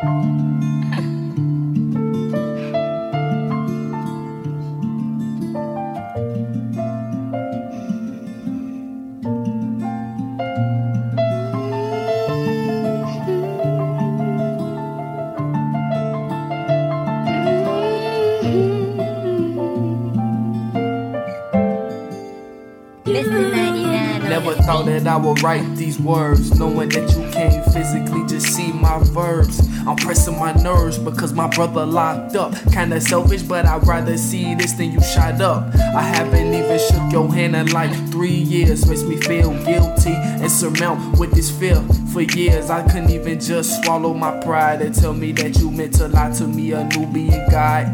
Música I will write these words, knowing that you can't physically just see my verbs. I'm pressing my nerves because my brother locked up. Kinda selfish, but I'd rather see this than you shot up. I haven't even shook your hand in like three years. Makes me feel guilty and surmount with this fear. For years, I couldn't even just swallow my pride and tell me that you meant to lie to me, a Nubian guy.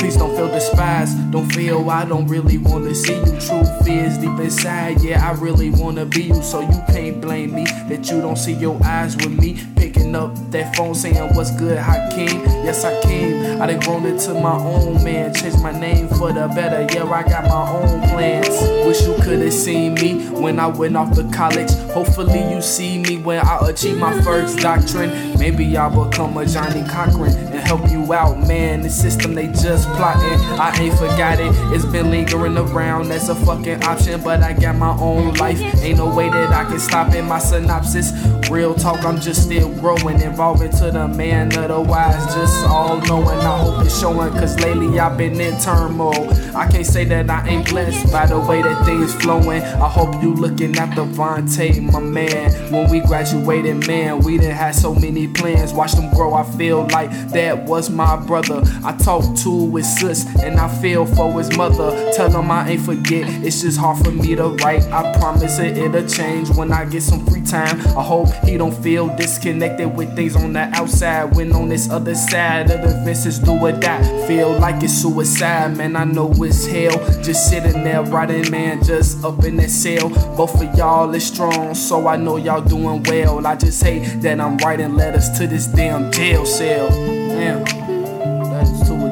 Please don't feel despised. Don't feel I don't really wanna see you. Truth is deep inside, yeah, I really wanna be you. So you can't blame me that you don't see your eyes with me. Picking up that phone saying what's good, Hakeem. Yes, I came. I done grown into my own man. Changed my name for the better. Yeah, I got my own plans. Wish you could've seen me when I went off to college. Hopefully you see me when I achieve my first doctrine. Maybe I'll become a Johnnie Cochran and help you out, man. The system they just plotting. I ain't forgot it. It's been lingering around That's a fucking option, but I got my own life. Ain't no way that I can stop in my synopsis. Real talk, I'm just still growing, evolving to the man otherwise just all knowing. I hope it's showing, cause lately I've been in turmoil. I can't say that I ain't blessed by the way that things flowing. I hope you looking at the Vontae, my man. When we graduated, man, we didn't have so many plans. Watch them grow, I feel like that was my brother. I talked to his sis, and I feel for his mother. Tell him I ain't forget, it's just hard for me to write. I promise it, it'll change when I get some free time. I hope he don't feel disconnected with things on the outside. When on this other side of the fences, do or die. Feel like it's suicide, man. I know it's hell. Just sitting there writing, man, just up in that cell. Both of y'all is strong, so I know y'all doing well. I just hate that I'm writing letters to this damn jail cell. Damn,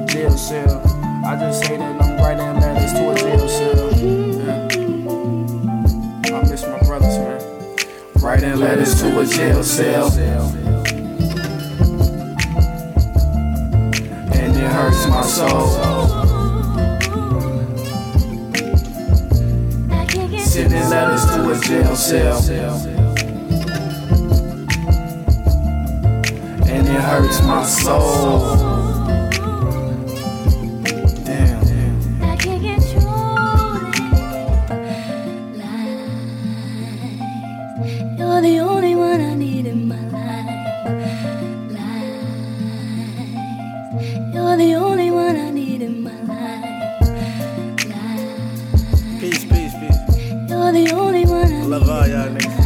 jail cell. I just hate that I'm writing letters to a jail cell. Yeah. I miss my brothers, man. Writing letters to a jail cell. And it hurts my soul. Sending letters to a jail cell. And it hurts my soul. You're the only one I Love ah, all y'all niggas.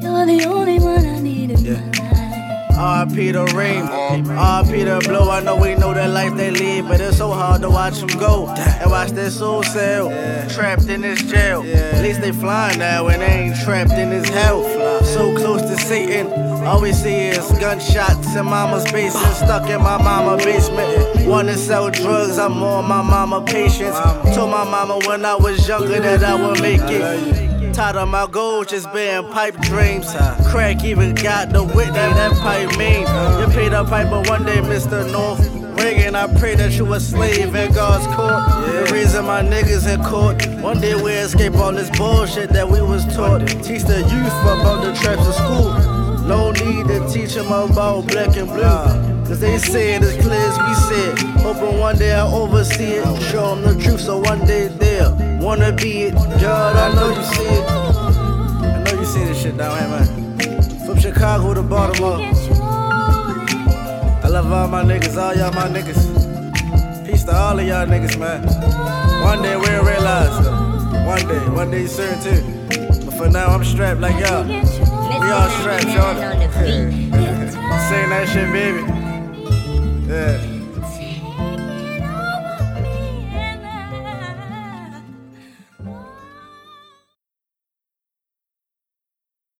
You're the only one I need in Yeah. my life. RP the rain, ah, RP the blow. I know we know the life they live, but it's so hard to watch them go and watch their soul sell. Trapped in this jail. At least they flying now and they ain't trapped in this hell. So close to Satan. All we see is gunshots in mama's basement, stuck in my mama basement. Wanna sell drugs, I'm on my mama patience. Told my mama when I was younger that I would make it. Tired of my goals just being pipe dreams. Crack even got the Whitney, that pipe mean. You paid a pipe, but one day, Mr. North. Reagan, I pray that you a slave in God's court. The reason my niggas in court. One day we escape all this bullshit that we was taught. Teach the youth about the traps of school. No need to teach them about black and blue. Cause they say it as clear as we said. Hoping one day I'll oversee it. Show them the truth so one day they'll wanna be it. God, I know you see it. I know you see this shit down here, man. From Chicago to Baltimore. Love all my niggas, all y'all my niggas. Peace to all of y'all niggas, man. One day we'll realize, though. One day, one day certain too. But for now, I'm strapped like y'all. We all strapped, y'all. Saying that shit, baby. Yeah.